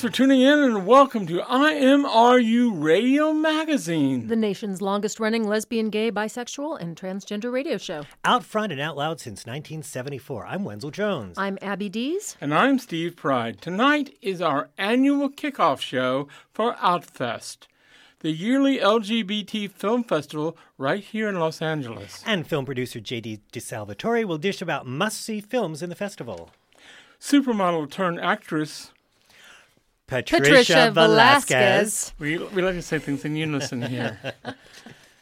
Thanks for tuning in and welcome to IMRU Radio Magazine. The nation's longest running lesbian, gay, bisexual, and transgender radio show. Out front and out loud since 1974. I'm Wenzel Jones. I'm Abby Dees. And I'm Steve Pride. Tonight is our annual kickoff show for Outfest, the yearly LGBT film festival right here in Los Angeles. and film producer JD Disalvatore will dish about must see films in the festival. Supermodel turned actress. Patricia, Patricia Velasquez. Velasquez. We, we like to say things in unison here.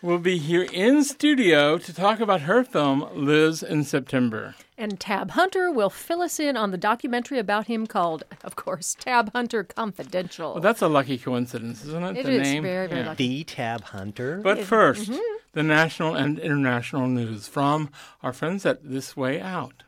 We'll be here in studio to talk about her film, Liz in September. And Tab Hunter will fill us in on the documentary about him called, of course, Tab Hunter Confidential. Well, that's a lucky coincidence, isn't it? It the is name? very, very lucky. The Tab Hunter. But 1st mm-hmm. the national and international news from our friends at This Way Out.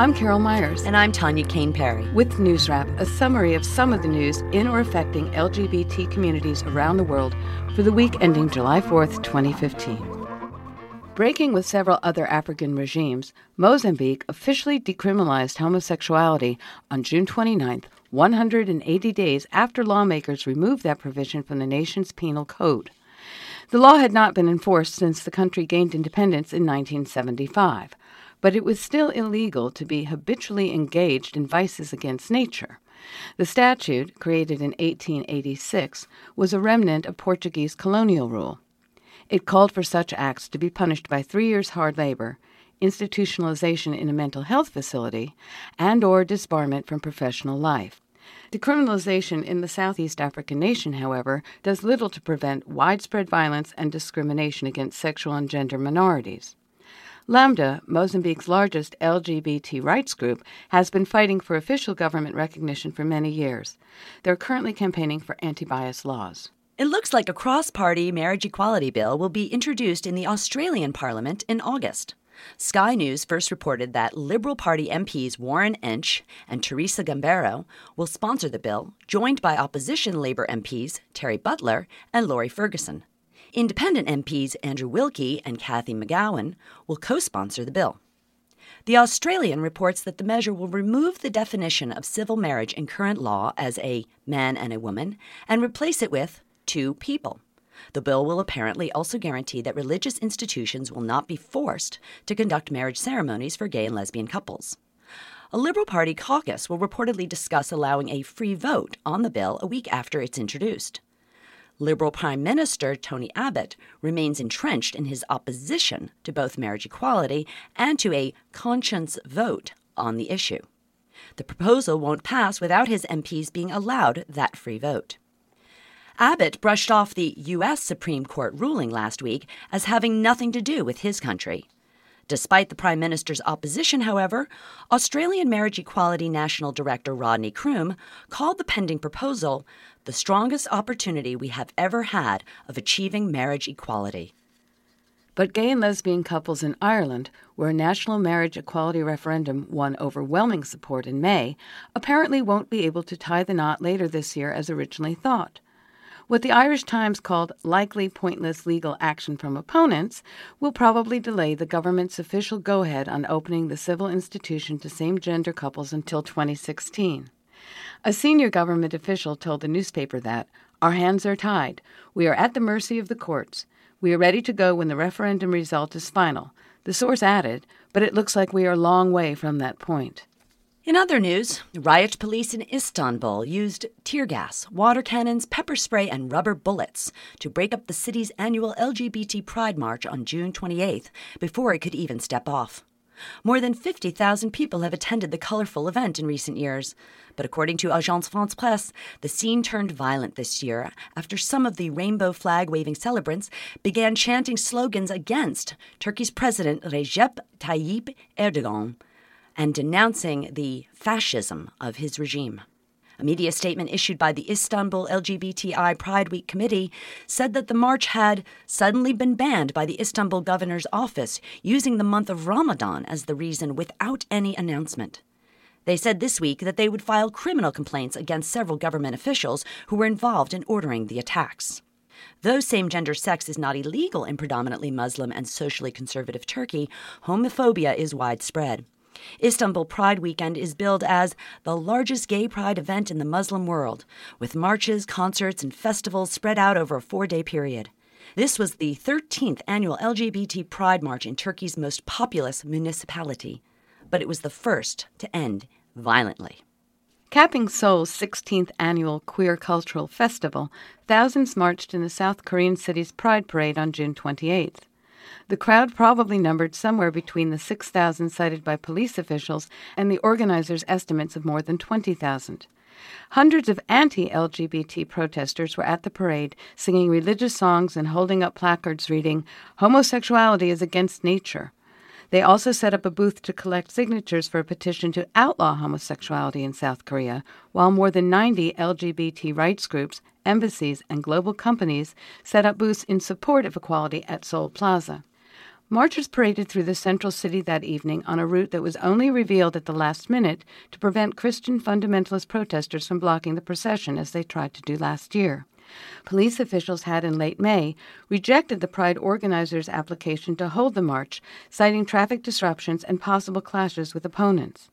I'm Carol Myers. And I'm Tanya Kane-Berry. With Newswrap, a summary of some of the news in or affecting LGBT communities around the world for the week ending July 4th, 2015. Breaking with several other African regimes, Mozambique officially decriminalized homosexuality on June 29th, 180 days after lawmakers removed that provision from the nation's penal code. The law had not been enforced since the country gained independence in 1975, but it was still illegal to be habitually engaged in vices against nature. The statute, created in 1886, was a remnant of Portuguese colonial rule. It called for such acts to be punished by three years hard labor, institutionalization in a mental health facility, and or disbarment from professional life. Decriminalization in the Southeast African nation, however, does little to prevent widespread violence and discrimination against sexual and gender minorities. Lambda, Mozambique's largest LGBT rights group, has been fighting for official government recognition for many years. They're currently campaigning for anti bias laws. It looks like a cross party marriage equality bill will be introduced in the Australian Parliament in August. Sky News first reported that Liberal Party MPs Warren Entsch and Teresa Gambaro will sponsor the bill, joined by opposition Labour MPs Terry Butler and Laurie Ferguson. Independent MPs Andrew Wilkie and Cathy McGowan will co sponsor the bill. The Australian reports that the measure will remove the definition of civil marriage in current law as a man and a woman and replace it with two people. The bill will apparently also guarantee that religious institutions will not be forced to conduct marriage ceremonies for gay and lesbian couples. A Liberal Party caucus will reportedly discuss allowing a free vote on the bill a week after it's introduced. Liberal Prime Minister Tony Abbott remains entrenched in his opposition to both marriage equality and to a conscience vote on the issue. The proposal won't pass without his MPs being allowed that free vote. Abbott brushed off the U.S. Supreme Court ruling last week as having nothing to do with his country. Despite the Prime Minister's opposition, however, Australian Marriage Equality National Director Rodney Croome called the pending proposal the strongest opportunity we have ever had of achieving marriage equality. But gay and lesbian couples in Ireland, where a national marriage equality referendum won overwhelming support in May, apparently won't be able to tie the knot later this year as originally thought. What the Irish Times called likely pointless legal action from opponents will probably delay the government's official go ahead on opening the civil institution to same gender couples until 2016. A senior government official told the newspaper that, Our hands are tied. We are at the mercy of the courts. We are ready to go when the referendum result is final. The source added, but it looks like we are a long way from that point. In other news, riot police in Istanbul used tear gas, water cannons, pepper spray, and rubber bullets to break up the city's annual LGBT Pride March on June 28th before it could even step off. More than 50,000 people have attended the colorful event in recent years. But according to Agence France Presse, the scene turned violent this year after some of the rainbow flag waving celebrants began chanting slogans against Turkey's President Recep Tayyip Erdogan and denouncing the fascism of his regime. A media statement issued by the Istanbul LGBTI Pride Week Committee said that the march had suddenly been banned by the Istanbul governor's office, using the month of Ramadan as the reason without any announcement. They said this week that they would file criminal complaints against several government officials who were involved in ordering the attacks. Though same gender sex is not illegal in predominantly Muslim and socially conservative Turkey, homophobia is widespread. Istanbul Pride Weekend is billed as the largest gay pride event in the Muslim world, with marches, concerts, and festivals spread out over a four day period. This was the 13th annual LGBT Pride March in Turkey's most populous municipality, but it was the first to end violently. Capping Seoul's 16th annual Queer Cultural Festival, thousands marched in the South Korean city's Pride Parade on June 28th. The crowd probably numbered somewhere between the 6,000 cited by police officials and the organizers' estimates of more than 20,000. Hundreds of anti LGBT protesters were at the parade, singing religious songs and holding up placards reading, Homosexuality is against nature. They also set up a booth to collect signatures for a petition to outlaw homosexuality in South Korea, while more than 90 LGBT rights groups, embassies, and global companies set up booths in support of equality at Seoul Plaza. Marchers paraded through the central city that evening on a route that was only revealed at the last minute to prevent Christian fundamentalist protesters from blocking the procession as they tried to do last year. Police officials had in late May rejected the Pride organizers' application to hold the march, citing traffic disruptions and possible clashes with opponents.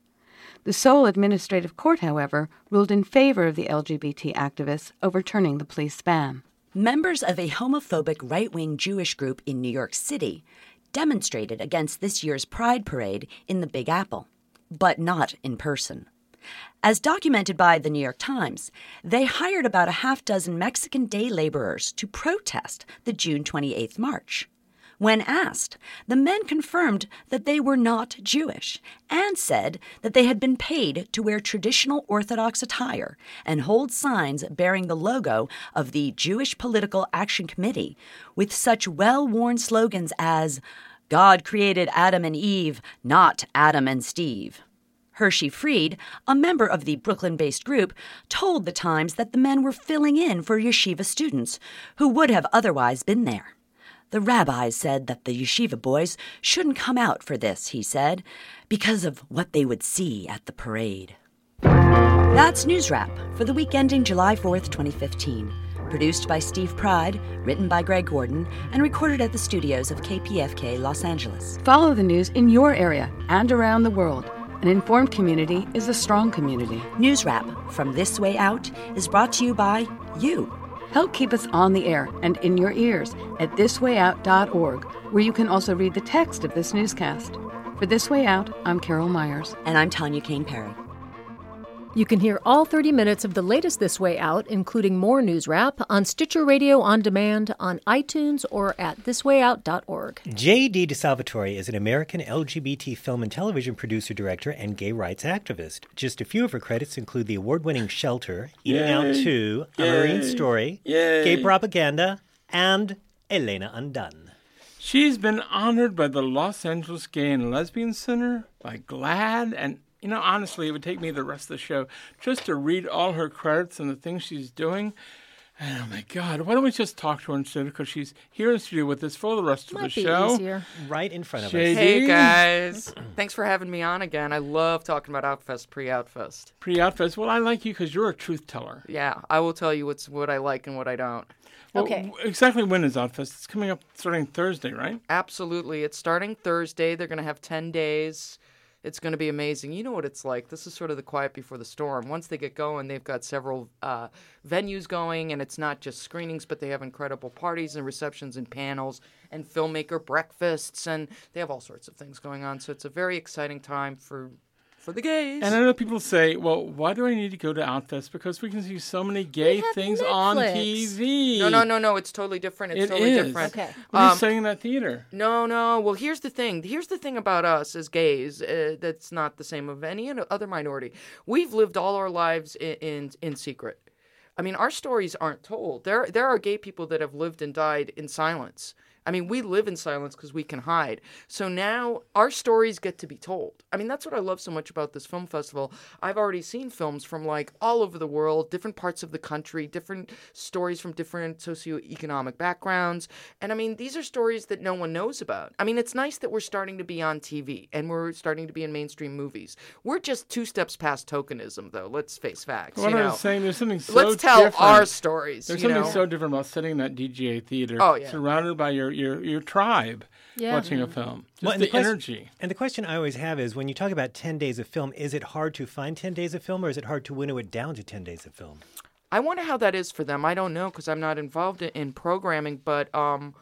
The Seoul Administrative Court, however, ruled in favor of the LGBT activists, overturning the police ban. Members of a homophobic right wing Jewish group in New York City demonstrated against this year's Pride Parade in the Big Apple, but not in person. As documented by the New York Times, they hired about a half dozen Mexican day laborers to protest the June 28th march. When asked, the men confirmed that they were not Jewish and said that they had been paid to wear traditional Orthodox attire and hold signs bearing the logo of the Jewish Political Action Committee with such well worn slogans as God created Adam and Eve, not Adam and Steve. Hershey Freed, a member of the Brooklyn based group, told The Times that the men were filling in for yeshiva students who would have otherwise been there. The rabbis said that the yeshiva boys shouldn't come out for this, he said, because of what they would see at the parade. That's News Wrap for the week ending July 4th, 2015. Produced by Steve Pride, written by Greg Gordon, and recorded at the studios of KPFK Los Angeles. Follow the news in your area and around the world. An informed community is a strong community. News Wrap from This Way Out is brought to you by you. Help keep us on the air and in your ears at thiswayout.org, where you can also read the text of this newscast. For This Way Out, I'm Carol Myers. And I'm Tanya Kane-Berry. You can hear all 30 minutes of the latest This Way Out, including more news wrap, on Stitcher Radio on demand, on iTunes, or at thiswayout.org. J.D. Disalvatore is an American LGBT film and television producer, director, and gay rights activist. Just a few of her credits include the award winning Shelter, Eating Yay. Out 2, A Marine Story, Yay. Gay Propaganda, and Elena Undone. She's been honored by the Los Angeles Gay and Lesbian Center, by GLAAD, and you know, honestly, it would take me the rest of the show just to read all her credits and the things she's doing. And oh my God, why don't we just talk to her instead? Because she's here in the studio with us for the rest of the be show. easier. Right in front of JD. us. Hey guys, thanks for having me on again. I love talking about Outfest pre-Outfest. Pre Outfest. Well, I like you because you're a truth teller. Yeah, I will tell you what's what I like and what I don't. Well, Okay. w- Exactly when is Outfest? It's coming up starting Thursday, right? Absolutely, it's starting Thursday. They're gonna have ten days. It's going to be amazing. You know what it's like. This is sort of the quiet before the storm. Once they get going, they've got several uh, venues going, and it's not just screenings, but they have incredible parties and receptions and panels and filmmaker breakfasts, and they have all sorts of things going on. So it's a very exciting time for for the gays. And I know people say, well, why do I need to go to Outfest? Because we can see so many gay have things on TV. no, no, no, no. It's totally different. It's It totally is. different. Okay. What are you Um, saying in that theater? No, no. Well, here's the thing. Here's the thing about us as gays uh, that's not the same of any other minority. We've lived all our lives in, in in secret. I mean, our stories aren't told. There there are gay people that have lived and died in silence. I mean, we live in silence because we can hide. So now our stories get to be told. I mean, that's what I love so much about this film festival. I've already seen films from like all over the world, different parts of the country, different stories from different socioeconomic backgrounds. And I mean, these are stories that no one knows about. I mean, it's nice that we're starting to be on TV and we're starting to be in mainstream movies. We're just two steps past tokenism, though. Let's face facts. What you I know? was saying, there's something so Let's tell different. our stories. There's something know? so different about sitting in that DGA theater, Oh, yeah. surrounded by your, your, your tribe, Yeah. watching a film. Just Well, and the, the quest- energy. And the question I always have is when you talk about 10 days of film, is it hard to find 10 days of film or is it hard to winnow it down to 10 days of film? I wonder how that is for them. I don't know because I'm not involved in, in programming, but um,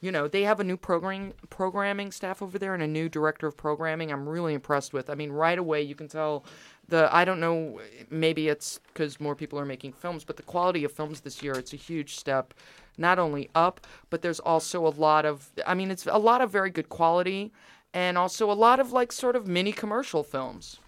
you know, they have a new program programming staff over there and a new director of programming. I'm really impressed with. I mean, right away you can tell the. I don't know, maybe it's because more people are making films, but the quality of films this year it's a huge step, not only up, but there's also a lot of. I mean, it's a lot of very good quality, and also a lot of like sort of mini commercial films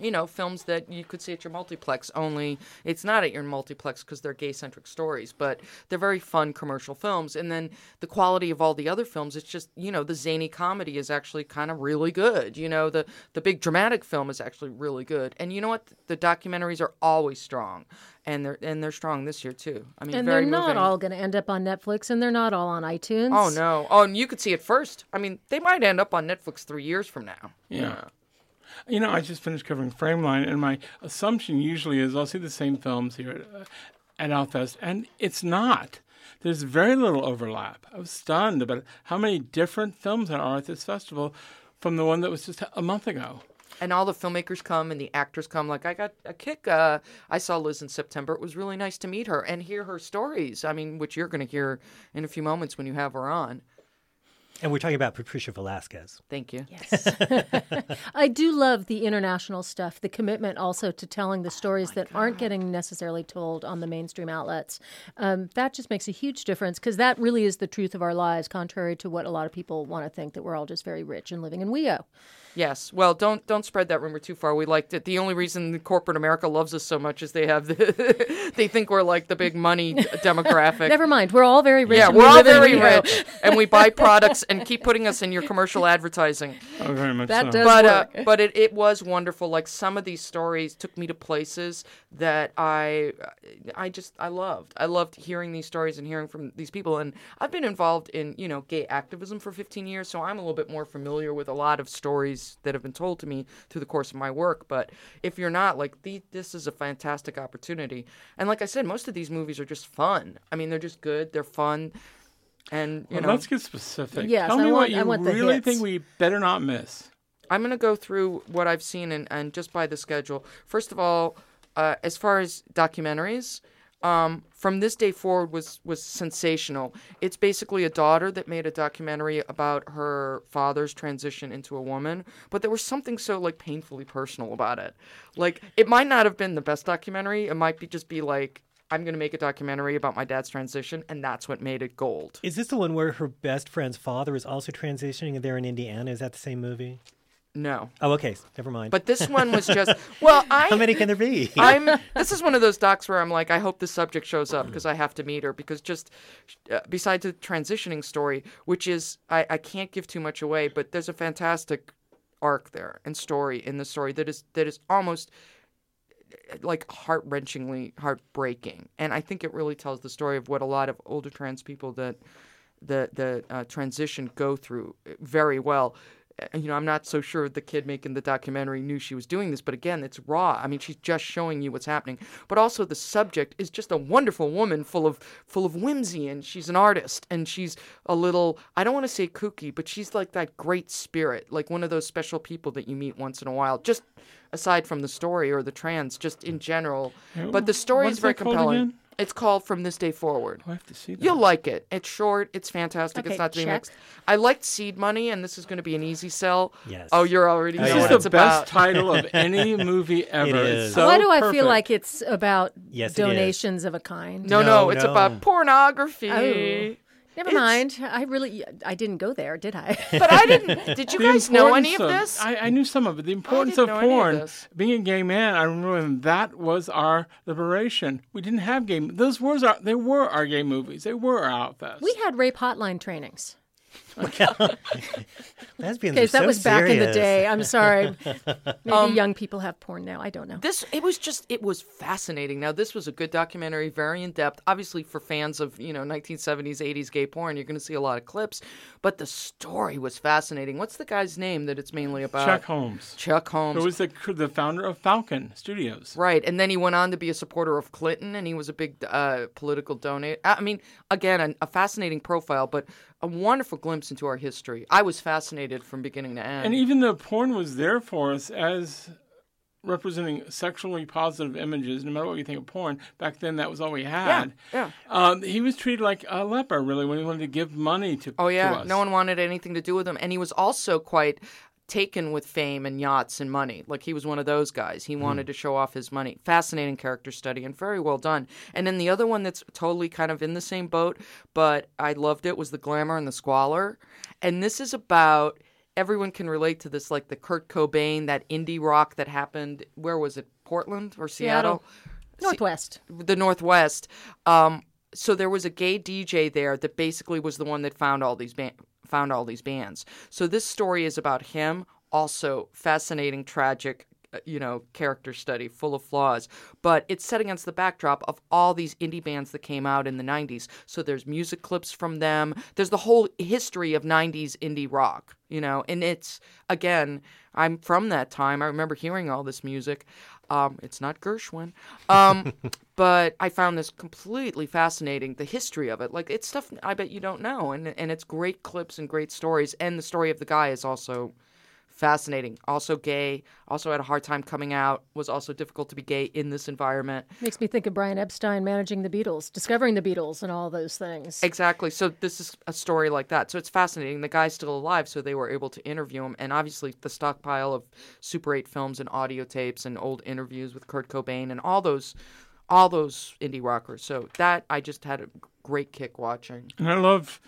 you know, films that you could see at your multiplex, only it's not at your multiplex because they're gay centric stories, but they're very fun commercial films. And then the quality of all the other films, it's just, you know, the zany comedy is actually kind of really good. You know, the, the big dramatic film is actually really good. And you know what? The documentaries are always strong. And they're and they're strong this year too. I mean, And very they're not moving. all going to end up on Netflix, and they're not all on iTunes. Oh no! Oh, and you could see it first. I mean, they might end up on Netflix three years from now. Yeah. You know, I just finished covering Frameline, and my assumption usually is I'll see the same films here at, uh, at Outfest, and it's not. There's very little overlap. I was stunned about how many different films there are at this festival from the one that was just a month ago. and all the filmmakers come and the actors come. Like I got a kick. Uh, I saw Liz in September. It was really nice to meet her and hear her stories. I mean, which you're going to hear in a few moments when you have her on. And we're talking about Patricia Velasquez. Thank you. Yes. I do love the international stuff, the commitment also to telling the stories that aren't getting necessarily told on the mainstream outlets. Um, that just makes a huge difference because that really is the truth of our lives, contrary to what a lot of people want to think that we're all just very rich and living in WeHo. Yes. Well, don't don't spread that rumor too far. We liked it. The only reason corporate America loves us so much is they have the, they think we're like the big money d- demographic. Never mind, we're all very rich. yeah, we're we all very rich, and we buy products and keep putting us in your commercial advertising. Oh, very much That so. does but uh, work. but it, it was wonderful. Like some of these stories took me to places that I I just I loved. I loved hearing these stories and hearing from these people. And I've been involved in you know gay activism for 15 years, so I'm a little bit more familiar with a lot of stories that have been told to me through the course of my work. But if you're not, like the, this is a fantastic opportunity. And like I said, most of these movies are just fun. I mean, they're just good. They're fun. And you Well, know, let's get specific. Yes, Tell I me want- what you I really think we better not miss. I'm going to go through what I've seen and, and just by the schedule. First of all, uh, as far as documentaries, um, from this day forward was was sensational. It's basically a daughter that made a documentary about her father's transition into a woman, but there was something so like painfully personal about it. Like it might not have been the best documentary. It might be just be like I'm going to make a documentary about my dad's transition, and that's what made it gold. Is this the one where her best friend's father is also transitioning there in Indiana? Is that the same movie? No, Oh, okay. Never mind. but this one was just well. I how many can there be? I'm. This is one of those docs where I'm like, I hope the subject shows up because I have to meet her. Because just uh, besides the transitioning story, which is I, I can't give too much away, but there's a fantastic arc there and story in the story that is that is almost uh, like heart wrenchingly heartbreaking, and I think it really tells the story of what a lot of older trans people that the the uh, transition go through very well. You know, I'm not so sure the kid making the documentary knew she was doing this, but again, it's raw. I mean, she's just showing you what's happening. But also, the subject is just a wonderful woman, full of full of whimsy, and she's an artist, and she's a little. I don't want to say kooky, but she's like that great spirit, like one of those special people that you meet once in a while. Just aside from the story or the trans, just in general. But the story What's is very compelling. Again? It's called From This Day Forward. Oh, I have to see that. You'll like it. It's short. It's fantastic. Okay, it's not to be check. mixed. I liked Seed Money, and this is going to be an easy sell. Yes. Oh, you're already This know This what is it's the best about. title of any movie ever. is. It's so Why do I perfect. feel like it's about Yes, it is. donations of a kind? no, no, No, it's no. about pornography. Oh. Never It's- mind. I really, I didn't go there, did I? But I didn't. Did you guys know any of importance this? I, I knew some of it. The importance of know any of porn. Being a gay man, I remember when that was our liberation. We didn't have gay. Those were our. They were our gay movies. They were our outfest. we had rape hotline trainings. Lesbians Okay, are that so was back in the day. I'm sorry. Maybe Um, young people have porn now. I don't know. this it was just it was fascinating. Now this was a good documentary, very in depth. Obviously for fans of you know 1970s, 80s gay porn, you're going to see a lot of clips. But the story was fascinating. What's the guy's name that it's mainly about? Chuck Holmes. Chuck Holmes. Who was the the founder of Falcon Studios. Right, and then he went on to be a supporter of Clinton, and he was a big uh, political donor. I mean, again, a, a fascinating profile, but a wonderful glimpse into our history. I was fascinated from beginning to end. And even though porn was there for us as representing sexually positive images, no matter what you think of porn, back then that was all we had. yeah. Um, he was treated like a leper, really, when he wanted to give money to, oh to yeah, us. no one wanted anything to do with him, and he was also quite taken with fame and yachts and money. Like he was one of those guys. He wanted to show off his money. Fascinating character study and very well done. And then the other one that's totally kind of in the same boat, but I loved it was the glamour and the squalor. And this is about everyone can relate to this like the Kurt Cobain that indie rock that happened where was it? Portland or Seattle? Northwest. the Northwest. Um, so there was a gay DJ there that basically was the one that found all these ban- found all these bands. So this story is about him. Also fascinating, tragic. uh, You know, character study full of flaws, but it's set against the backdrop of all these indie bands that came out in the 90s. So there's music clips from them. There's the whole history of 90s indie rock, you know, and it's, again, I'm from that time. I remember hearing all this music. Um, it's not Gershwin. Um, but I found this completely fascinating, the history of it. Like, it's stuff I bet you don't know. And, and it's great clips and great stories. And the story of the guy is also fascinating. Also gay, also had a hard time coming out, was also difficult to be gay in this environment. Makes me think of Brian Epstein managing the Beatles, discovering the Beatles, and all those things. Exactly. So this is a story like that. So it's fascinating. The guy's still alive, so they were able to interview him. And obviously, the stockpile of Super 8 films and audio tapes and old interviews with Kurt Cobain and all those, all those indie rockers. So that I just had a great kick watching. And I love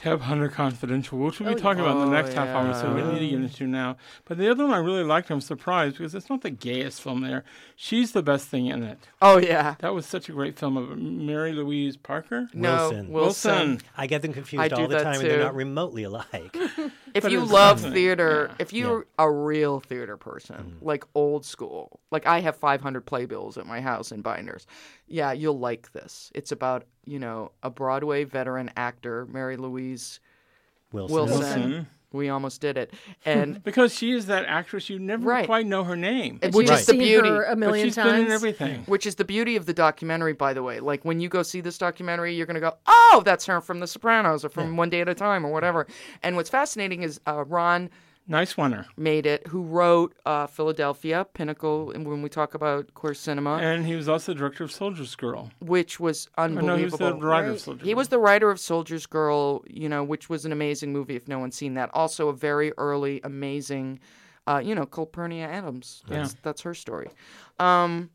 Tab Hunter Confidential, which we'll be oh, talking about in the Oh, next half hour, so we need to get into now. But the other one I really liked, I'm surprised because it's not the gayest film there. She's the best thing in it. Oh yeah. That was such a great film of Mary Louise Parker. No, Wilson. Wilson. Wilson. I get them confused do all the that time, and they're not remotely alike. If you love theater, Yeah. if you're a real theater person, like old school, like I have 500 playbills at my house in binders, yeah, you'll like this. It's about, you know, a Broadway veteran actor, Mary Louise Wilson. Wilson. Wilson. We almost did it. And Because she is that actress, you never Right. quite know her name. And Which which is the beauty. her a But million she's times. been in everything. Which is the beauty of the documentary, by the way. Like when you go see this documentary, you're gonna go, "Oh, that's her from The Sopranos or from One Day at a Time or whatever." And what's fascinating is uh, Ron Nyswaner. made it, who wrote uh, Philadelphia, Pinnacle, and when we talk about queer cinema, And he was also the director of Soldier's Girl. which was Oh, unbelievable. no, he was the writer of Right. Soldier's He was the writer of Soldier's Girl, you know, which was an amazing movie if no one's seen that. Also a very early, amazing, uh, you know, Calpurnia Adams. That's, that's her story. Um,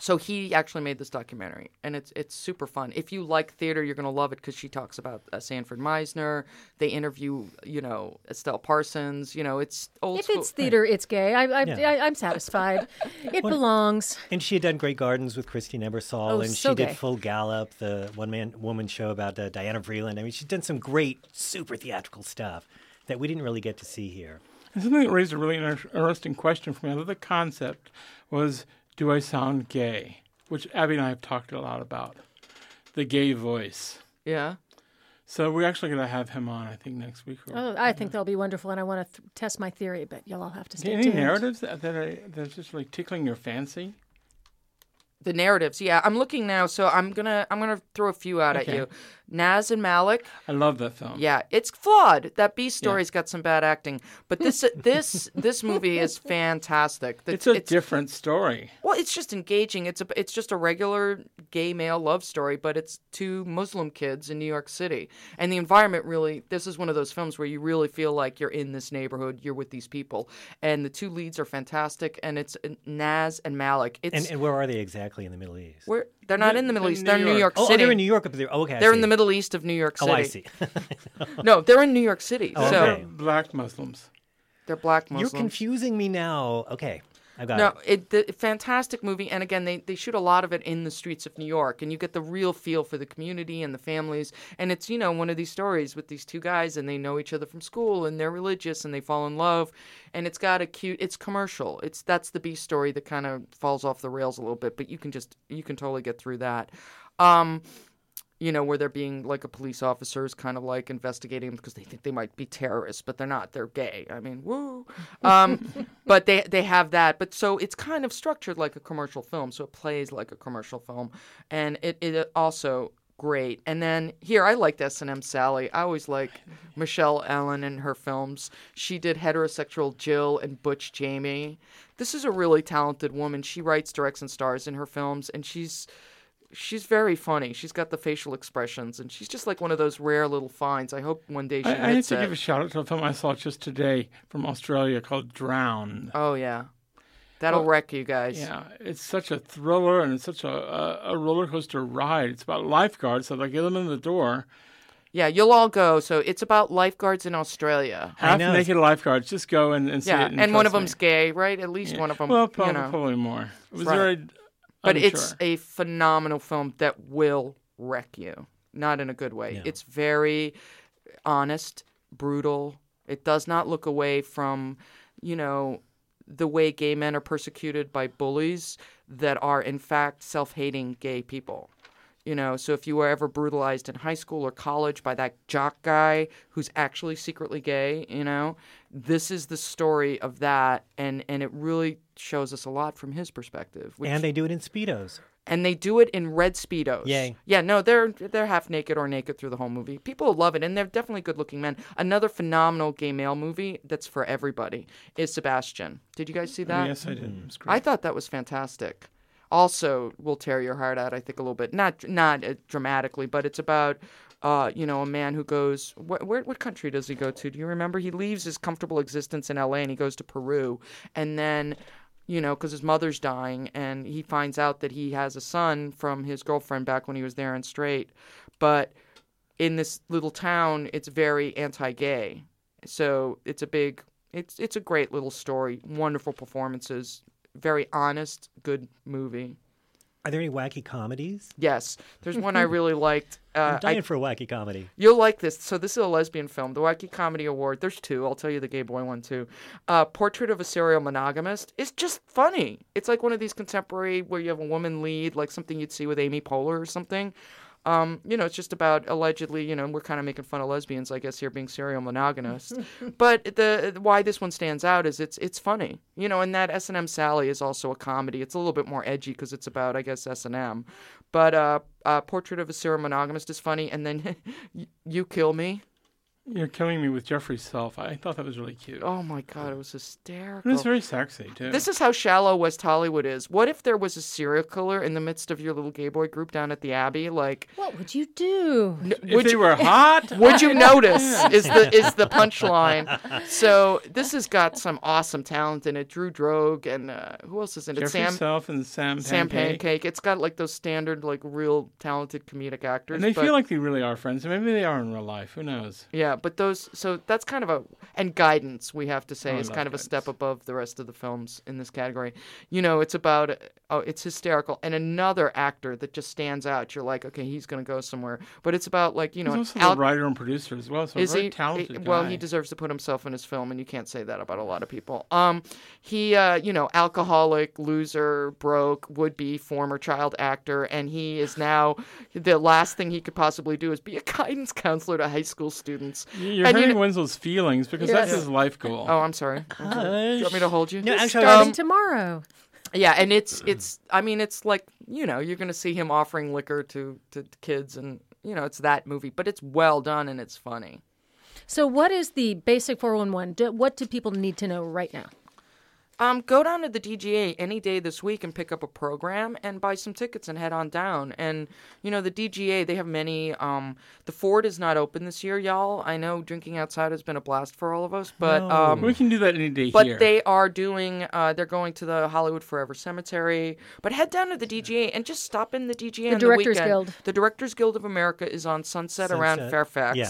so he actually made this documentary, and it's it's super fun. If you like theater, you're gonna love it because she talks about uh, Sanford Meisner. They interview, you know, Estelle Parsons. You know, it's old If school. it's theater, it's gay. I, I, Yeah. I, I'm satisfied. It belongs. And she had done Grey Gardens with Christine Ebersole, Oh, and so she did. Full Gallop, the one man woman show about uh, Diana Vreeland. I mean, she's done some great, super theatrical stuff that we didn't really get to see here. And something that raised a really inter- interesting question for me. I thought the concept was, do I sound gay? Which Abby and I have talked a lot about. The gay voice. yeah. So we're actually going to have him on, I think, next week. Or, Oh, I think that'll be wonderful, and I want to th- test my theory, but you'll all have to stay Any tuned. narratives that, that are that's just like tickling your fancy? The narratives, yeah. I'm looking now, so I'm gonna I'm gonna throw a few out at you. Naz and Malik, I love that film. yeah, it's flawed. That B story's got some bad acting, but this this this movie is fantastic. The- It's a different story. Well, it's just engaging. It's a it's just a regular gay male love story, but it's two Muslim kids in New York City, and the environment really. This is one of those films where you really feel like you're in this neighborhood, you're with these people, and the two leads are fantastic, and it's uh, Naz and Malik. It's And, and where are they exactly in the Middle East? where they're not in the Middle East. New They're in New York. York Oh, oh, they're in New York. Up there. Oh, okay, I They're in the Middle East of New York City. Oh, I see. No, they're in New York City. Oh, so okay. Black Muslims. they're black Muslims. You're confusing me now. Okay, I got No, it. it the fantastic movie, and again, they they shoot a lot of it in the streets of New York, and you get the real feel for the community and the families. And it's you know one of these stories with these two guys, and they know each other from school, and they're religious, and they fall in love, and it's got a cute. It's commercial. It's that's the B story that kind of falls off the rails a little bit, but you can just you can totally get through that. Um, you know, where they're being like a police officer is kind of like investigating them because they think they might be terrorists, but they're not. They're gay. I mean, woo. Um, but they they have that. But so it's kind of structured like a commercial film, so it plays like a commercial film, and it it also great. And then here I liked S and M Sally. I always like Michelle Ehlen and her films. She did heterosexual Jill and Butch Jamie. This is a really talented woman. She writes, directs, and stars in her films, and she's she's very funny. She's got the facial expressions, and she's just like one of those rare little finds. I hope one day she I, I have hits to it. give a shout out to a film I saw just today from Australia called Drown. oh yeah, that'll Well, wreck you guys. Yeah, it's such a thriller and it's such a, a, a roller coaster ride. It's about lifeguards, so they get them in the door. Yeah, you'll all go. So it's about lifeguards in Australia. Half know. naked lifeguards. Just go and, and see Yeah, it. and one of trust me. them's gay, right? At least one of them. Well, you probably, know. probably more. It was Right. very. But unsure. it's a phenomenal film that will wreck you. Not in a good way. Yeah. It's very honest, brutal. It does not look away from, you know, the way gay men are persecuted by bullies that are in fact self-hating gay people. You know, so if you were ever brutalized in high school or college by that jock guy who's actually secretly gay, you know, this is the story of that and and it really shows us a lot from his perspective. Which, and they do it in speedos. and they do it in red speedos. Yay. Yeah, no, they're they're half naked or naked through the whole movie. People love it, and they're definitely good-looking men. Another phenomenal gay male movie that's for everybody is Sebastian. Did you guys see that? Oh, yes, I did. It was great. I thought that was fantastic. Also, will tear your heart out. I think a little bit, not not uh, dramatically, but it's about. Uh, you know, a man who goes. Wh- where, what country does he go to? Do you remember? He leaves his comfortable existence in L.A. and he goes to Peru, and then you know, because his mother's dying, and he finds out that he has a son from his girlfriend back when he was there and straight. But in this little town, it's very anti-gay, so it's a big, it's it's a great little story. Wonderful performances, very honest, good movie. Are there any wacky comedies? Yes, there's one I really liked. Uh, I'm dying I, for a wacky comedy. You'll like this. So this is a lesbian film, the Wacky Comedy Award. There's two. I'll tell you the gay boy one too. Uh, Portrait of a Serial Monogamist. It's just funny. It's like one of these contemporary where you have a woman lead, like something you'd see with Amy Poehler or something. Um, you know, it's just about allegedly, you know, we're kind of making fun of lesbians, I guess, here being serial monogamists. but the why this one stands out is it's it's funny, you know, and that S and M Sally is also a comedy. It's a little bit more edgy because it's about, I guess, S and M. But uh, uh, Portrait of a Serial Monogamist is funny, and then You Kill Me. You're killing me with Jeffrey's self. I thought that was really cute. Oh my god, it was hysterical. And it's very sexy too. This is how shallow West Hollywood is. What if there was a serial killer in the midst of your little gay boy group down at the Abbey? Like, What would you do? if would they you, were hot, would you notice? Is the is the punchline? So this has got some awesome talent in it. Drew Droege and uh, who else is in it? Jeffrey Sam self and Sam Sam Pancake. Pancake. It's got like those standard like real talented comedic actors. And they but- feel like they really are friends. Maybe they are in real life. Who knows? Yeah, Yeah, but those so that's kind of a and guidance we have to say Oh, I is kind of a step above the rest of the films in this category. You know, it's about oh, it's hysterical and another actor that just stands out. You're like, okay, he's gonna go somewhere. But it's about like you know, He's also Al- the writer and producer as well, so a is very he? talented guy. Well, he deserves to put himself in his film, and you can't say that about a lot of people. Um, he, uh, you know, alcoholic, loser, broke, would-be former child actor, and he is now the last thing he could possibly do is be a guidance counselor to high school students. You're and you hurting know- Wenzel's feelings because that's Yes. his life goal. Oh, I'm sorry. Okay. Do you want me to hold you? No, actually, I was Starting Um, tomorrow. Yeah, and it's it's. I mean, it's like you know, you're gonna see him offering liquor to to kids, and you know, it's that movie, but it's well done and it's funny. So, what is the basic 411? Do, what do people need to know right now? Um, go down to the DGA any day this week and pick up a program and buy some tickets and head on down. And you know the DGA, they have many. Um, the Ford is not open this year, y'all. I know drinking outside has been a blast for all of us, but um, we can do that any day but here. they are doing. Uh, they're going to the Hollywood Forever Cemetery. But head down to the DGA and just stop in the DGA. on Directors the weekend. Guild. The Directors Guild of America is on Sunset, around Fairfax. yeah.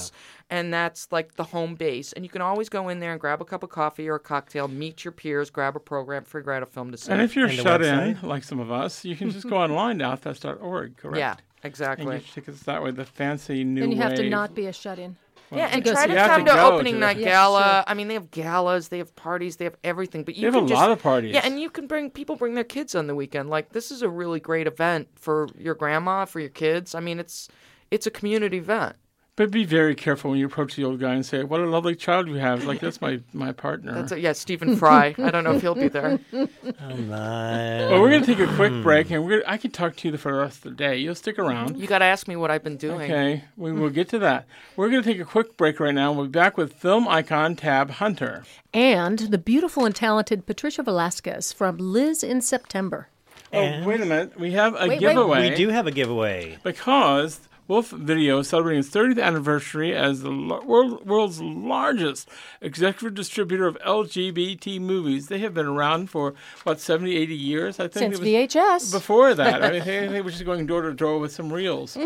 And that's like the home base. And you can always go in there and grab a cup of coffee or a cocktail, meet your peers, grab a program, figure out a film to see. and if you're And shut in, like some of us, you can just go online to outfest.org, correct? yeah, exactly. And get tickets that way, the fancy new Then you have to not be a shut in. Yeah, and go try see to it. You have come to to, go opening to night Yeah, gala. sure. I mean, they have galas, they have parties, they have everything. But you They have can a just, lot of parties. Yeah, and you can bring people bring their kids on the weekend. Like this is a really great event for your grandma, for your kids. I mean, it's it's a community event. But be very careful when you approach the old guy and say, "What a lovely child you have!" Like that's my my partner. That's a, yeah, Stephen Fry. I don't know if he'll be there. Oh, my. well, we're gonna take a quick Hmm. break, and we're gonna, I can talk to you for the rest of the day. You'll stick around. You got to ask me what I've been doing. Okay, we will get to that. We're going to take a quick break right now. We'll be back with film icon Tab Hunter. And the beautiful and talented Patricia Velasquez from Liz in September. Oh, wait a minute. We have a wait. giveaway. we do have a giveaway. because Wolfe Video celebrating its 30th anniversary as the lo- world, world's largest executive distributor of LGBT movies. They have been around for, what, 70, 80 years? I think Since VHS. Before that, I mean, they, they were just going door to door with some reels.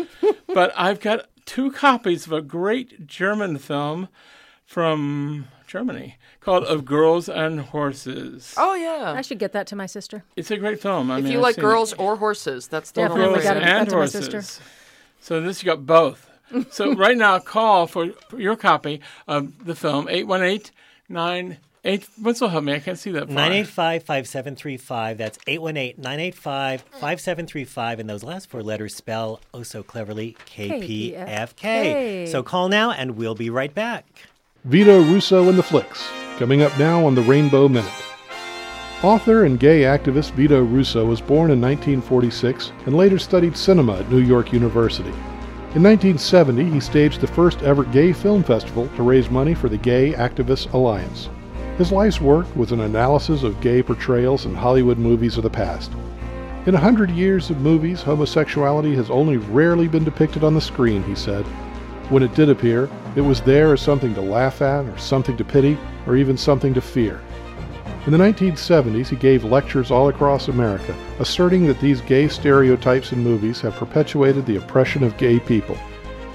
but I've got two copies of a great German film from Germany called Of Girls and Horses. Oh yeah. I should get that to my sister. It's a great film. I if mean, you I've like seen it. girls or horses, that's the Definitely only girls gotta way. get that and to my horses. Sister. So this you got both. so right now, call for, for your copy of the film 818 98 What's will help me? I can't see that far. 985 5735. That's 818 985 5735. And those last four letters spell oh so cleverly KPFK. KPFK. So call now and we'll be right back. Vito Russo and the Flicks, coming up now on the Rainbow Minute. Author and gay activist Vito Russo was born in 1946 and later studied cinema at New York University. In 1970, he staged the first ever gay film festival to raise money for the Gay Activists Alliance. His life's work was an analysis of gay portrayals in Hollywood movies of the past. In a hundred years of movies, homosexuality has only rarely been depicted on the screen, he said. When it did appear, it was there as something to laugh at, or something to pity, or even something to fear. In the 1970s, he gave lectures all across America, asserting that these gay stereotypes in movies have perpetuated the oppression of gay people.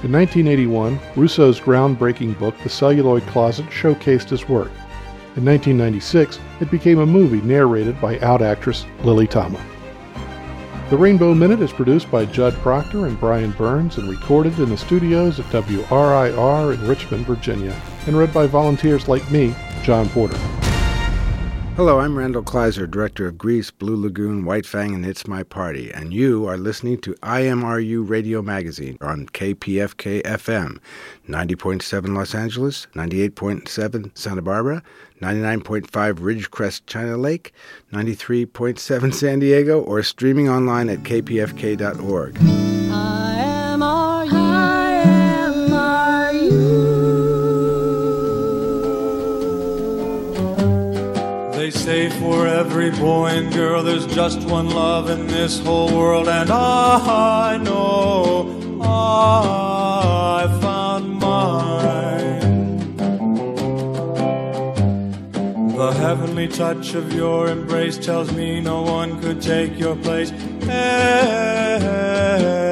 In 1981, Russo's groundbreaking book, The Celluloid Closet, showcased his work. In 1996, it became a movie narrated by out actress Lily Tomlin. The Rainbow Minute is produced by Judd Proctor and Brian Burns and recorded in the studios at WRIR in Richmond, Virginia, and read by volunteers like me, John Porter. Hello, I'm Randall Kleiser, director of Grease, Blue Lagoon, White Fang, and It's My Party, and you are listening to IMRU Radio Magazine on KPFK FM, 90.7 Los Angeles, 98.7 Santa Barbara, 99.5 Ridgecrest China Lake, 93.7 San Diego, or streaming online at kpfk.org. say for every boy and girl. There's just one love in this whole world, and I know I found mine. The heavenly touch of your embrace tells me no one could take your place. Ever in my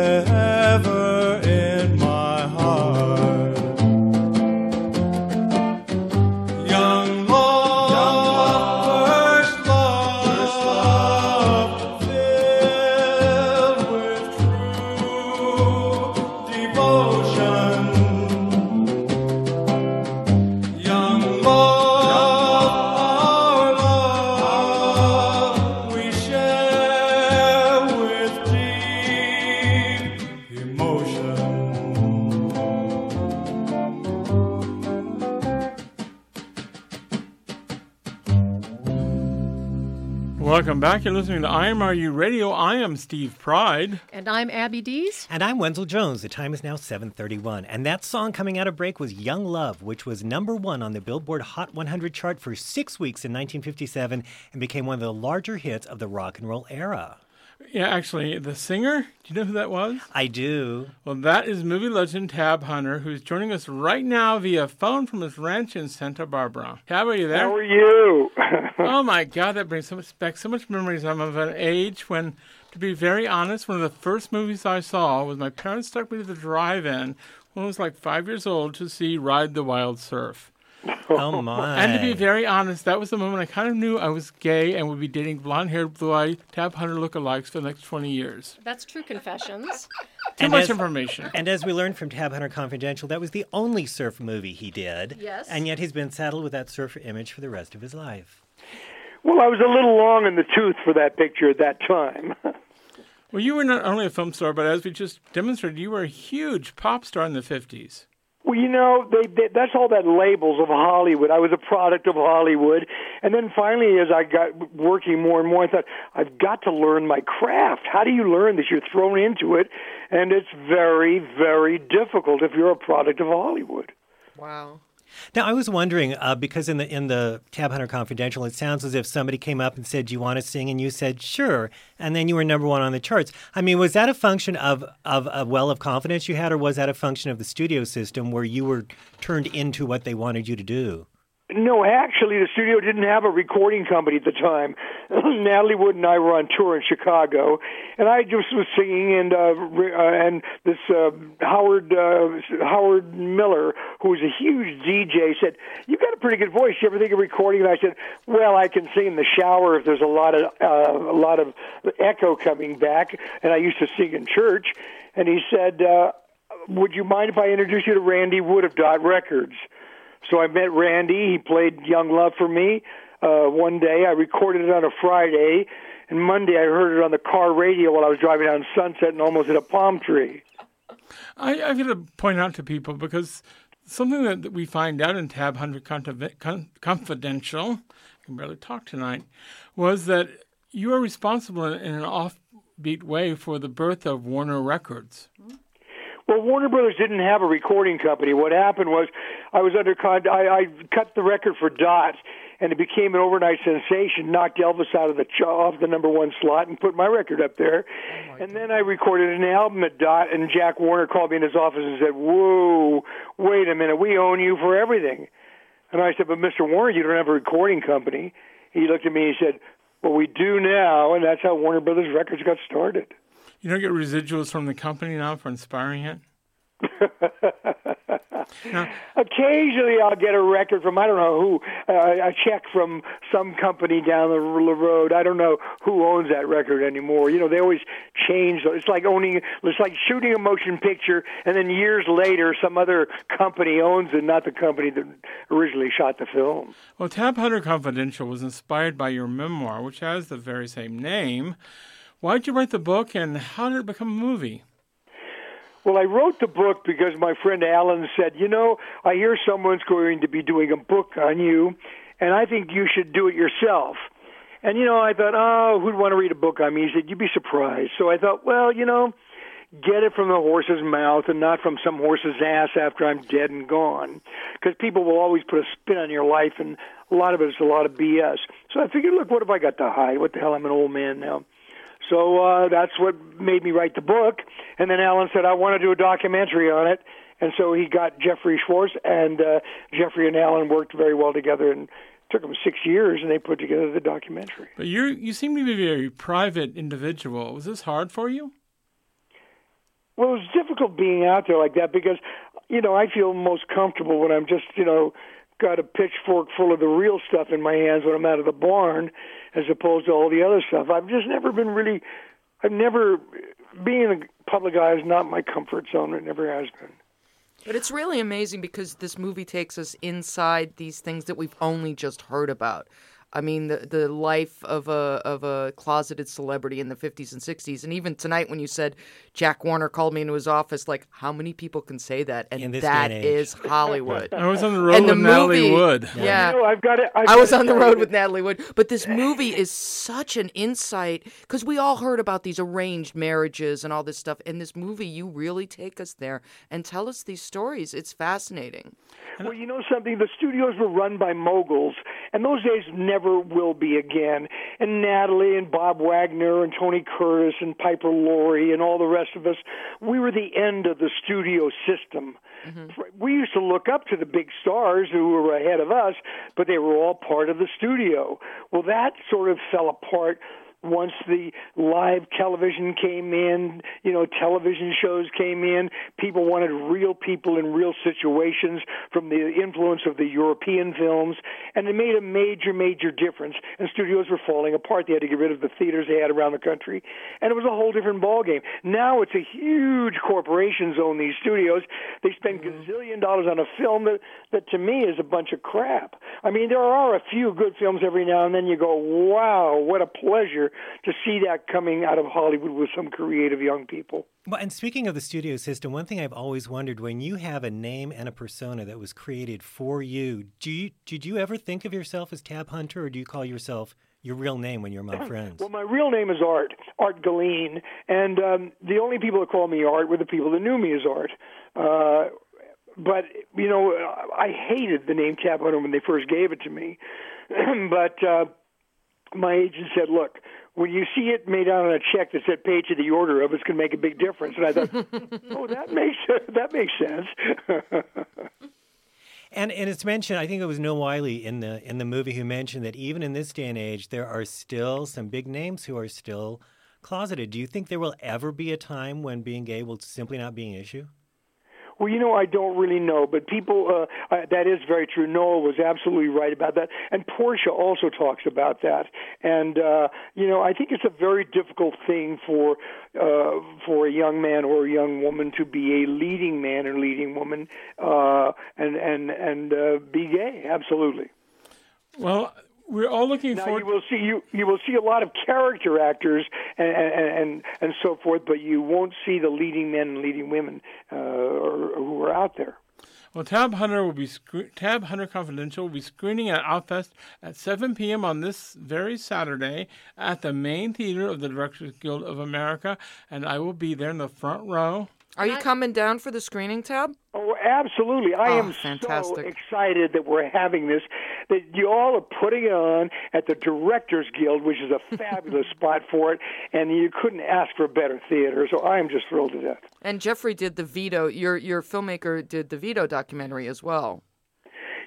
Welcome back. You're listening to IMRU Radio. I am Steve Pride. And I'm Abby Dees. And I'm Wenzel Jones. The time is now 7:31, and that song coming out of break was "Young Love," which was number 1 on the Billboard Hot 100 chart for 6 weeks in 1957 and became one of the larger hits of the rock and roll era. Yeah, actually, the singer, do you know who that was? I do. Well, that is movie legend Tab Hunter, who's joining us right now via phone from his ranch in Santa Barbara. Tab, are you there? How are you? oh my God, that brings so much back so much memories. I'm of an age when, to be very honest, one of the first movies I saw was my parents took me to the drive-in when I was like five years old to see Ride the Wild Surf. Oh my! And to be very honest, that was the moment I kind of knew I was gay and would be dating blonde-haired, blue-eyed Tab Hunter lookalikes for the next twenty years. That's true confessions. Too And much as- information. And as we learned from Tab Hunter Confidential, that was the only surf movie he did. Yes. And yet he's been saddled with that surfer image for the rest of his life. well, I was a little long in the tooth for that picture at that time. Well, you were not only a film star, but as we just demonstrated, you were a huge pop star in the fifties. Well, you know, they, they that's all that labels of Hollywood. I was a product of Hollywood, and then finally, as I got working more and more, I thought I've got to learn my craft. How do you learn this? You're thrown into it, and it's very, very difficult if you're a product of Hollywood. Wow. Now, I was wondering uh, because in the in the Tab Hunter Confidential, it sounds as if somebody came up and said, "Do you want to sing?" and you said, "Sure," and then you were number one on the charts. I mean, was that a function of of a well of confidence you had, or was that a function of the studio system where you were turned into what they wanted you to do? No, actually, the studio didn't have a recording company at the time. Natalie Wood and I were on tour in Chicago, and I just was singing, and uh, re- uh, and this uh, Howard uh, Howard Miller, who was a huge DJ, said, "You've got a pretty good voice. You ever think of recording?" And I said, "Well, I can sing in the shower if there's a lot of uh, a lot of echo coming back, and I used to sing in church." And he said, uh, "Would you mind if I introduce you to Randy Wood of Dot Records?" So I met Randy. He played Young Love for me uh, one day. I recorded it on a Friday, and Monday I heard it on the car radio while I was driving down Sunset and almost hit a palm tree. I, I've got to point out to people because something that, that we find out in Tab Hunter Confidential, I can barely talk tonight, was that you are responsible in, in an offbeat way for the birth of Warner Records. Well, Warner Brothers didn't have a recording company. What happened was I was under con- I, I cut the record for Dot, and it became an overnight sensation. Knocked Elvis out of the ch- off the number one slot and put my record up there. Oh, and then I recorded an album at Dot, and Jack Warner called me in his office and said, "Whoa, wait a minute, we own you for everything." And I said, "But Mr. Warner, you don't have a recording company." He looked at me and he said, "Well, we do now," and that's how Warner Brothers Records got started. You don't get residuals from the company now for inspiring it? Occasionally, I'll get a record from I don't know who, uh, a check from some company down the road. I don't know who owns that record anymore. You know, they always change. It's like owning, it's like shooting a motion picture, and then years later, some other company owns it, not the company that originally shot the film. Well, Tab Hunter Confidential was inspired by your memoir, which has the very same name. Why did you write the book, and how did it become a movie? Well, I wrote the book because my friend Alan said, you know, I hear someone's going to be doing a book on you, and I think you should do it yourself. And, you know, I thought, oh, who'd want to read a book on me? He said, you'd be surprised. So I thought, well, you know, get it from the horse's mouth and not from some horse's ass after I'm dead and gone. Because people will always put a spin on your life, and a lot of it is a lot of BS. So I figured, look, what have I got to hide? What the hell? I'm an old man now. So uh, that's what made me write the book. And then Alan said, I want to do a documentary on it. And so he got Jeffrey Schwartz, and uh, Jeffrey and Alan worked very well together. And it took them six years, and they put together the documentary. But you you seem to be a very private individual. Was this hard for you? Well, it was difficult being out there like that because, you know, I feel most comfortable when I'm just, you know, got a pitchfork full of the real stuff in my hands when I'm out of the barn, as opposed to all the other stuff. I've just never been really, I've never, being in the public eye is not my comfort zone. It never has been. But it's really amazing because this movie takes us inside these things that we've only just heard about. I mean, the the life of a of a closeted celebrity in the 50s and 60s, and even tonight when you said Jack Warner called me into his office, like how many people can say that? And this that day and age. is Hollywood. I was on the road And the with Natalie movie- Wood. Yeah, You know, I've got it. I've I was on the road with Natalie Wood, but this movie is such an insight because we all heard about these arranged marriages and all this stuff. In this movie, you really take us there and tell us these stories. It's fascinating. Well, you know something? The studios were run by moguls, and those days never will be again. And Natalie and Bob Wagner and Tony Curtis and Piper Laurie and all the rest of us, we were the end of the studio system. Mm-hmm. We used to look up to the big stars who were ahead of us, but they were all part of the studio. Well, that sort of fell apart once the live television came in, you know, television shows came in, people wanted real people in real situations from the influence of the European films, and it made a major, major difference. And studios were falling apart. They had to get rid of the theaters they had around the country, and it was a whole different ballgame. Now it's a huge corporations own these studios. They spend mm-hmm. gazillion dollars on a film that, that to me is a bunch of crap. I mean, there are a few good films every now and then. You go, wow, what a pleasure to see that coming out of Hollywood with some creative young people. Well, and speaking of the studio system, one thing I've always wondered when you have a name and a persona that was created for you, do you did you ever think of yourself as Tab Hunter, or do you call yourself your real name when you're my friends? Well, my real name is Art, Art Gelien, and um, the only people that call me Art were the people that knew me as Art. Uh, but you know, I hated the name Tab Hunter when they first gave it to me. but uh, my agent said, "Look, when you see it made out on a check that said paid to the order of, it's going to make a big difference." And I thought, "Oh, that makes that makes sense." And and it's mentioned. I think it was Noah Wyle in the in the movie who mentioned that even in this day and age, there are still some big names who are still closeted. Do you think there will ever be a time when being gay will simply not be an issue? Well, you know, I don't really know, but people, uh, uh, that is very true. Noah was absolutely right about that. And Portia also talks about that. And, uh, you know, I think it's a very difficult thing for, uh, for a young man or a young woman to be a leading man or leading woman, uh, and, and, and, uh, be gay. Absolutely. Well, we're all looking Now forward. you will see you you will see a lot of character actors and and and, and so forth, but you won't see the leading men and leading women uh, or, who are out there. Well, Tab Hunter will be Tab Hunter Confidential will be screening at Outfest at 7 p.m. on this very Saturday at the main theater of the Directors Guild of America, and I will be there in the front row. Are you coming down for the screening tab? Oh, absolutely! I Oh, am fantastic. so excited that we're having this. That you all are putting it on at the Directors Guild, which is a fabulous spot for it, and you couldn't ask for a better theater. So I am just thrilled to death. And Jeffrey did the Vito. Your your filmmaker did the Vito documentary as well.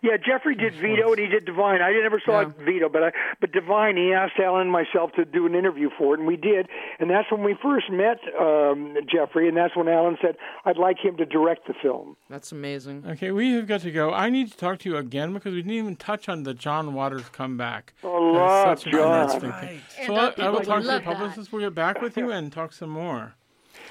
Yeah, Jeffrey did Vito and he did Divine. I never saw Yeah. Vito, but I but Divine. He asked Alan and myself to do an interview for it, and we did. And that's when we first met um, Jeffrey, and that's when Alan said, "I'd like him to direct the film." That's amazing. Okay, we have got to go. I need to talk to you again because we didn't even touch on the John Waters comeback. Oh, That is love such an John. interesting thing. So I, I will talk to the love that. publicist. We'll get back with you and talk some more.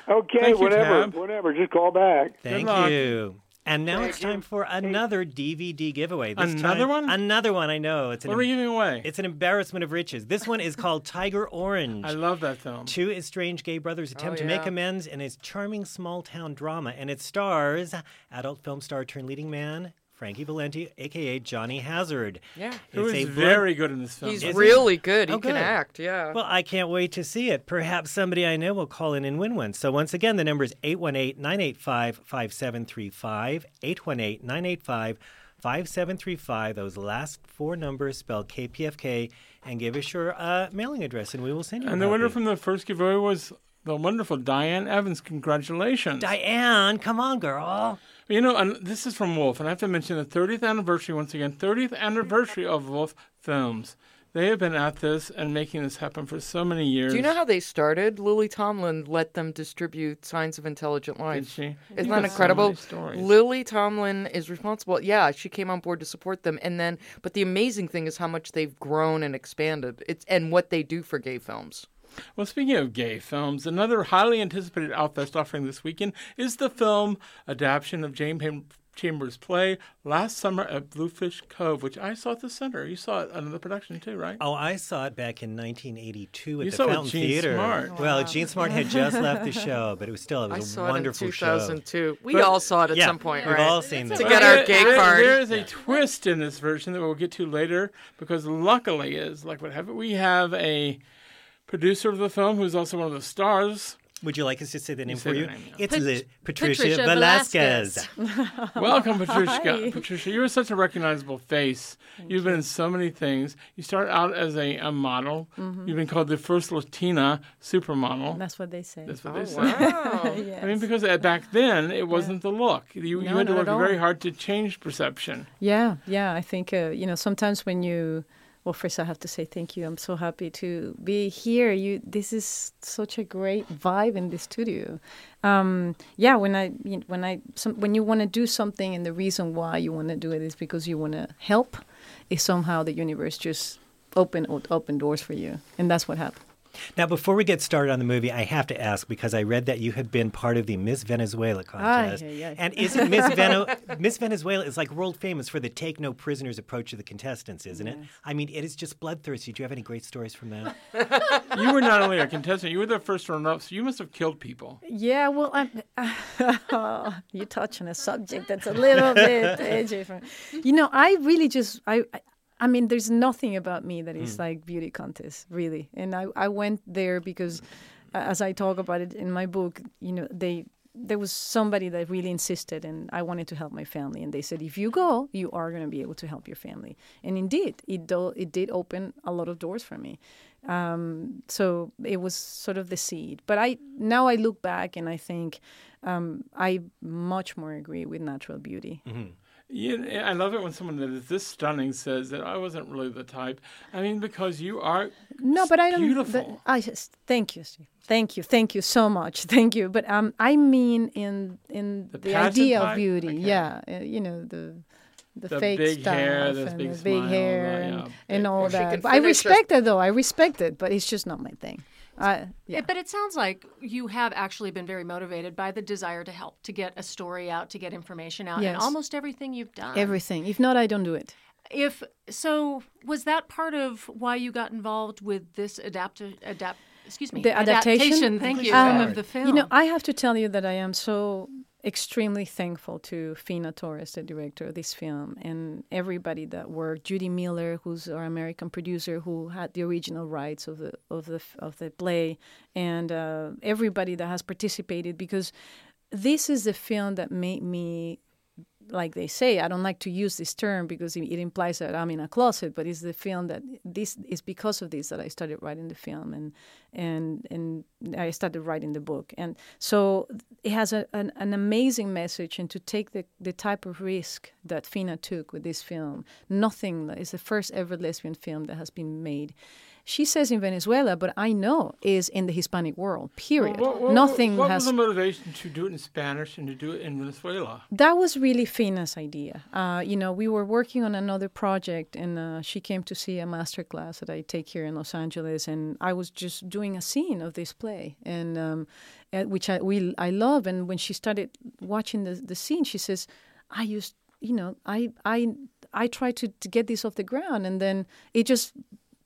Okay, Thank whatever, Tab. whatever. Just call back. Thank luck. you. And now it's time for another DVD giveaway. This Another time- one? Another one. I know. It's an What are we giving away? It's an embarrassment of riches. This one is called Tiger Orange. I love that film. Two estranged gay brothers oh, attempt to make amends in its charming small town drama, and it stars adult film star turned leading man Frankie Valenti, aka Johnny Hazard. Yeah. Who It's is a blood- very good in this film. He's Is he? really good. He Oh, can good. act. Yeah. Well, I can't wait to see it. Perhaps somebody I know will call in and win one. So once again, the number is 818-985-5735, 818-985-5735. Those last four numbers spell KPFK and give us your uh, mailing address and we will send you and a the winner from the first giveaway was the wonderful Diane Evans. Congratulations. Diane, come on, girl. You know, and this is from Wolfe, and I have to mention the 30th anniversary once again. 30th anniversary of Wolfe Films. They have been at this and making this happen for so many years. Do you know how they started? Lily Tomlin let them distribute Signs of Intelligent Did Life. she? Isn't that got so incredible? many stories. Lily Tomlin is responsible. Yeah, she came on board to support them, and then, but the amazing thing is how much they've grown and expanded. It's and what they do for gay films. Well, speaking of gay films, another highly anticipated Outfest offering this weekend is the film adaptation of Jane Chambers play last summer at Bluefish Cove, which I saw at the center. You saw it under the production too, right? Oh, I saw it back in 1982 at You the saw Fountain Jean Theater. Smart. Well, Jean Smart had just left the show, but it was still it I was a saw wonderful it in show. 2002. We But- all saw it at Yeah, some point, we've right? all seen to get our gay There- card. There is a twist in this version that we'll get to later because luckily is like what have? We have a producer of the film who's also one of the stars. Would you like us to say the name say for the you? name, yeah. It's Pat- Li- Patricia, Patricia Velasquez. Welcome, Patricia. Hi. Patricia, you are such a recognizable face. You've been in so many things. You started out as a, a model. Mm-hmm. You've been called the first Latina supermodel. That's what they say. That's what Oh, they say. wow. I mean, because uh, back then it wasn't the look. You, you No, had to work very hard to change perception. Yeah, yeah. I think uh, you know sometimes when you, well, first I have to say thank you. I'm so happy to be here. You, this is such a great vibe in the studio. Um, yeah, when I when I some, when you want to do something and the reason why you want to do it is because you want to help, is somehow the universe just open open doors for you, and that's what happened. Now, before we get started on the movie, I have to ask because I read that you had been part of the Miss Venezuela contest. Ay, ay, ay. And isn't Miss, Veno- Miss Venezuela is like world famous for the take no prisoners approach to the contestants, isn't it? I mean, it is just bloodthirsty. Do you have any great stories from that? You were not only a contestant, you were the first runner-up, so you must have killed people. Yeah, well, I'm, you touch on a subject that's a little bit uh, edgy. For, you know, I really just I. I mean, there's nothing about me that is like beauty contest, really. And I, I went there because, as I talk about it in my book, you know, they there was somebody that really insisted, and I wanted to help my family, and they said, if you go, you are going to be able to help your family. And indeed, it do, it did open a lot of doors for me. Um, so it was sort of the seed. But I now I look back and I think um, I much more agree with natural beauty. You, I love it when someone that is this stunning says that I wasn't really the type. I mean, because you are No, but I don't. beautiful. But I just thank you, Steve. Thank you, thank you so much. Thank you. But um, I mean in in The the, idea type? of beauty. Okay. Yeah, uh, you know the. The, The fake big stuff hair, and big the big smile, hair and, yeah, and all Or that. But I finish her- respect it though. I respect it, but it's just not my thing. I, yeah. But it sounds like you have actually been very motivated by the desire to help, to get a story out, to get information out, and almost everything you've done. Everything. If not, I don't do it. If so, was that part of why you got involved with this adapt adapt? Excuse me, the adaptation. Thank you Um, of the film. You know, I have to tell you that I am so extremely thankful to Fina Torres, the director of this film, and everybody that worked. Judy Miller, who's our American producer, who had the original rights of the of the of the play, and uh, everybody that has participated because this is the film that made me like they say, I don't like to use this term because it, implies that I'm in a closet, but it's the film that this is because of this that I started writing the film and and and I started writing the book. And so it has a, an, an amazing message and to take the, the type of risk that Fina took with this film. Nothing is the first ever lesbian film that has been made. She says in Venezuela, but I know is in the Hispanic world. Period. What, what- Nothing what has was the motivation to do it in Spanish and to do it in Venezuela? that was really Fina's idea. Uh, you know, we were working on another project, and uh, she came to see a master class that I take here in Los Angeles, and I was just doing a scene of this play, and um, uh, which I we I love. And when she started watching the the scene, she says, "I used, you know, I I I tried to to get this off the ground, and then it just."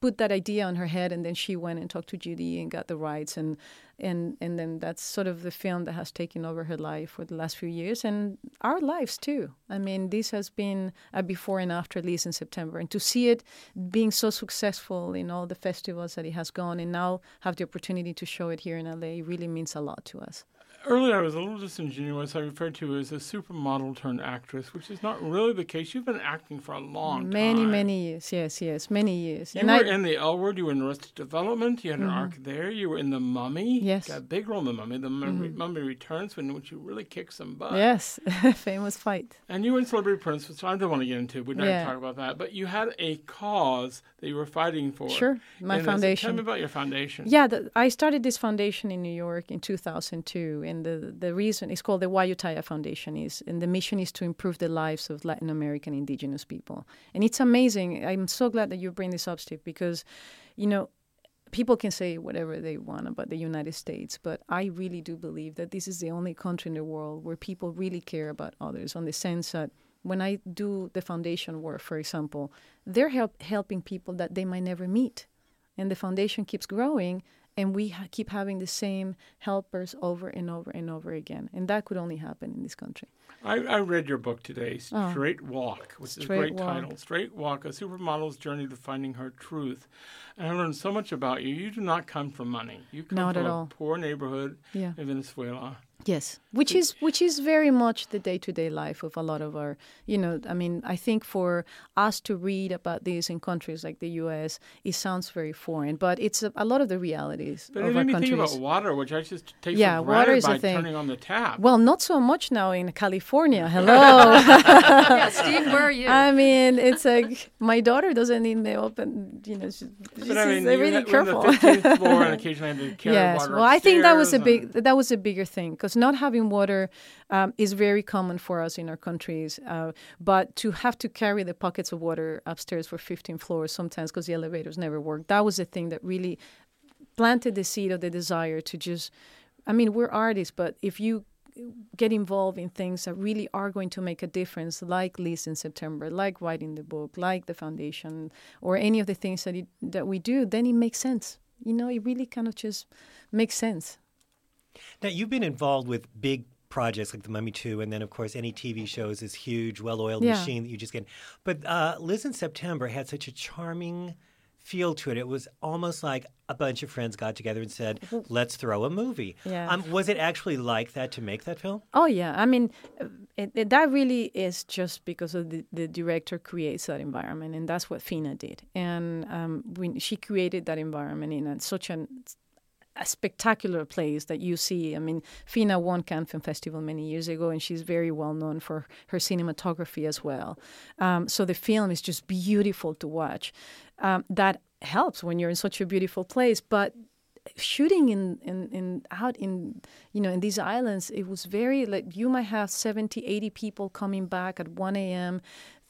Put that idea on her head and then she went and talked to Judy and got the rights and and and then that's sort of the film that has taken over her life for the last few years and our lives too. I mean, this has been a before and after, at least in September, and to see it being so successful in all the festivals that it has gone, and now have the opportunity to show it here in LA really means a lot to us. Earlier, I was a little disingenuous. I referred to you as a supermodel turned actress, which is not really the case. You've been acting for a long Many, time. many many years, yes, yes, many years. You and were I, Mm-hmm. in the L Word. You were in Arrested Development. You had an arc there. You were in The Mummy. Yes. Mm-hmm. Got a big role in The Mummy. The Mummy, Mummy Returns, when, which you really kick some butt. yes, famous fight. And you were in Celebrity Apprentice, which I don't want to get into. We're not Yeah. talk about that. But you had a cause that you were fighting for. Sure, my in this. Tell me about your foundation. Yeah, the, I started this foundation in New York in 2002, and the the reason it's called the Wayuu Taya Foundation is, and the mission is to improve the lives of Latin American indigenous people. And it's amazing. I'm so glad that you bring this up, Steve, because, you know, people can say whatever they want about the United States, but I really do believe that this is the only country in the world where people really care about others, on the sense that when I do the foundation work, for example, they're help, helping people that they might never meet. And the foundation keeps growing, and we ha- keep having the same helpers over and over and over again. And that could only happen in this country. I, I read your book today, Oh. Straight Walk, which is a great Walk. title. Straight Walk, a supermodel's journey to finding her truth. And I learned so much about you. You do not come from money. You come Not from at a all. poor neighborhood Yeah. in Venezuela. Yes, which is which is very much the day to day life of a lot of our, you know, I mean, I think for us to read about this in countries like the U.S., it sounds very foreign, but it's a, a lot of the realities But of it our made me think about water, which I just take yeah, for water is by a thing. turning on the tap. Well, not so much now in California. Hello. Yeah, Steve, where are you? I mean, it's like my daughter doesn't need me open. You know, she, she's I mean, really careful. we're the 15th floor, and occasionally I had to carry yes, water well, I think that was a big that was a bigger thing because not having water um, is very common for us in our countries. Uh, but to have to carry the buckets of water upstairs for 15 floors sometimes because the elevators never work, that was the thing that really planted the seed of the desire to just. I mean, we're artists, but if you get involved in things that really are going to make a difference, like Liz in September, like writing the book, like the foundation, or any of the things that it, that we do, then it makes sense. You know, it really kind of just makes sense. Now, you've been involved with big projects like The Mummy 2, and then, of course, any TV shows, this huge, well oiled Yeah. machine that you just get. But uh, Liz in September had such a charming feel to it. It was almost like a bunch of friends got together and said, let's throw a movie. Yeah. Um, was it actually like that to make that film? Oh yeah, I mean, uh, it, it, that really is just because of the, the director creates that environment, and that's what Fina did. And um, when she created that environment in a, such an a spectacular place that you see. I mean, Fina won Cannes Film Festival many years ago, and she's very well known for her cinematography as well. Um, so the film is just beautiful to watch. Um, that helps when you're in such a beautiful place, but shooting in, in, in out in you know in these islands it was very like you might have 70 80 people coming back at 1 a.m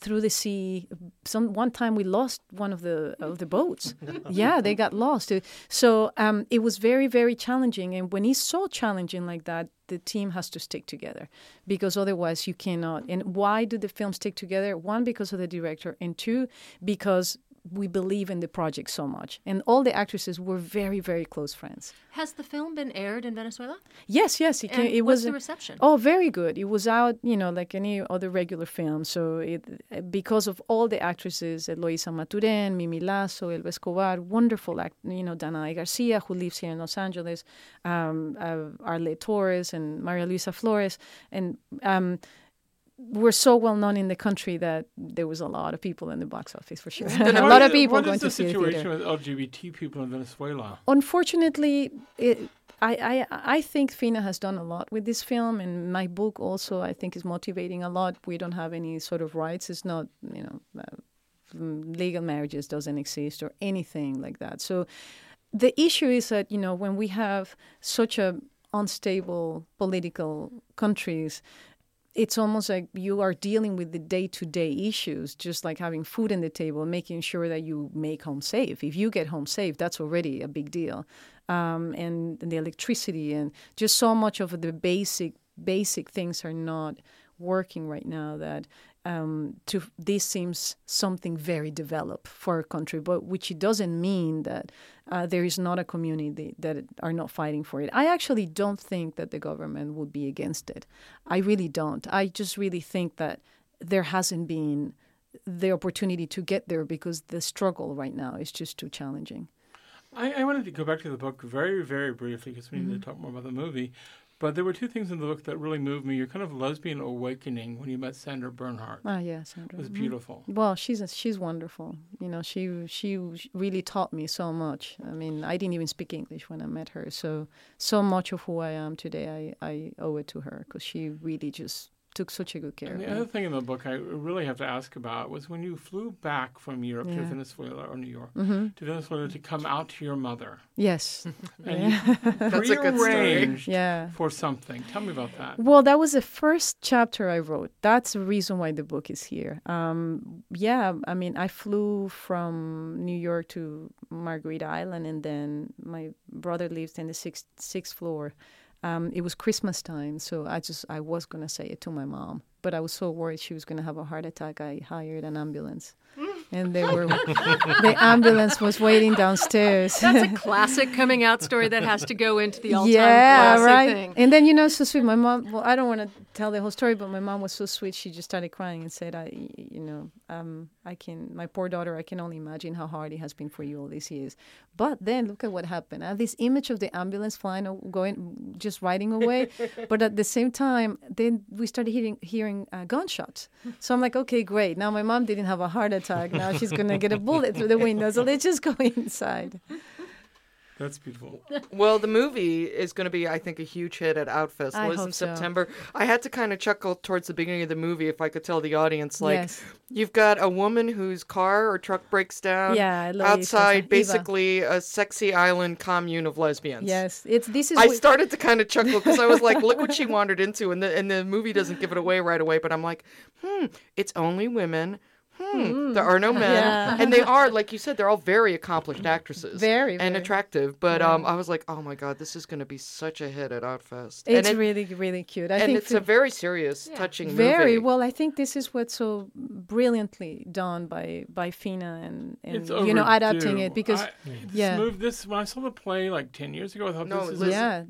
through the sea. Some one time we lost one of the of the boats. Yeah they got lost. So um, it was very very challenging. And when it's so challenging like that the team has to stick together because otherwise you cannot. And why do the films stick together? One because of the director. And two because we believe in the project so much and all the actresses were very very close friends Has the film been aired in Venezuela? Yes, yes, it, came, it what's was. the reception? Oh, very good. It was out, you know, like any other regular film. So it because of all the actresses, Eloisa Maturen, Mimi Lazo, Elba Escobar, wonderful act, you know, Danay Garcia, who lives here in Los Angeles, um, uh, Arle Torres, and Maria Luisa Flores, and. Um, we're so well known in the country that there was a lot of people in the box office for sure. a lot of people what going is to the the situation theater. with LGBT people in Venezuela? Unfortunately, it, I, I I think Fina has done a lot with this film, and my book also I think is motivating a lot. We don't have any sort of rights. It's not you know uh, legal marriages doesn't exist or anything like that. So the issue is that you know when we have such a unstable political countries it's almost like you are dealing with the day-to-day issues just like having food on the table making sure that you make home safe. If you get home safe that's already a big deal. Um, and the electricity and just so much of the basic basic things are not working right now that um, to this seems something very developed for a country, but which it doesn't mean that uh, there is not a community that are not fighting for it. I actually don't think that the government would be against it. I really don't. I just really think that there hasn't been the opportunity to get there because the struggle right now is just too challenging. I, I wanted to go back to the book very, very briefly because we need Mm-hmm. to talk more about the movie. But there were two things in the book that really moved me. Your kind of lesbian awakening when you met Sandra Bernhard Ah, yeah, Sandra. was Mhm. beautiful. Well, she's she's wonderful. You know, she she really taught me so much. I mean, I didn't even speak English when I met her, so so much of who I am today, I I owe it to her because she really just took such a good care And the other thing in the book I really have to ask about was when you flew back from Europe to Venezuela or New York Mhm. to Venezuela to come out to your mother. Yes. And Yeah. That's a good story. Yeah. for something. Tell me about that. Well, that was the first chapter I wrote. That's the reason why the book is here. Um, yeah, I mean, I flew from New York to Margarita Island, and then my brother lives in the sixth sixth floor. Um, it was Christmas time, so I just I was gonna say it to my mom, but I was so worried she was gonna have a heart attack. I hired an ambulance, and they were the ambulance was waiting downstairs. That's a classic coming out story that has to go into the all-time yeah, classic right. thing. And then you know, so sweet. My mom. Well, I don't want to tell the whole story, but my mom was so sweet. She just started crying and said, "I, you know, um, I can. My poor daughter. I can only imagine how hard it has been for you all these years." But then look at what happened. I have this image of the ambulance flying, going, just riding away. but at the same time, then we started hearing hearing uh, gunshots. So I'm like, okay, great. Now my mom didn't have a heart attack. Now she's gonna get a bullet through the window. So let's just go inside. That's beautiful. Well, the movie is going to be, I think, a huge hit at Outfest. I Liz hope in so. September. I had to kind of chuckle towards the beginning of the movie if I could tell the audience, like, Yes. you've got a woman whose car or truck breaks down Yeah, Louise, outside, Eva. basically a sexy island commune of lesbians. Yes, it's this is. I what- started to kind of chuckle because I was like, "Look what she wandered into," and the and the movie doesn't give it away right away. But I'm like, "Hmm, it's only women. Hmm, there are no men, Yeah. and they are like you said, they're all very accomplished actresses, Very, and very. attractive." But Yeah. um, I was like, "Oh my god, this is going to be such a hit at Outfest." It's and it- really, really cute. I and think it's a very serious, touching movie. very movie. well. I think this is what's so brilliantly done by by Fina and, and It's you know adapting it because I, this yeah Move, this when I saw the play like ten years ago, I thought No, this is listen. yeah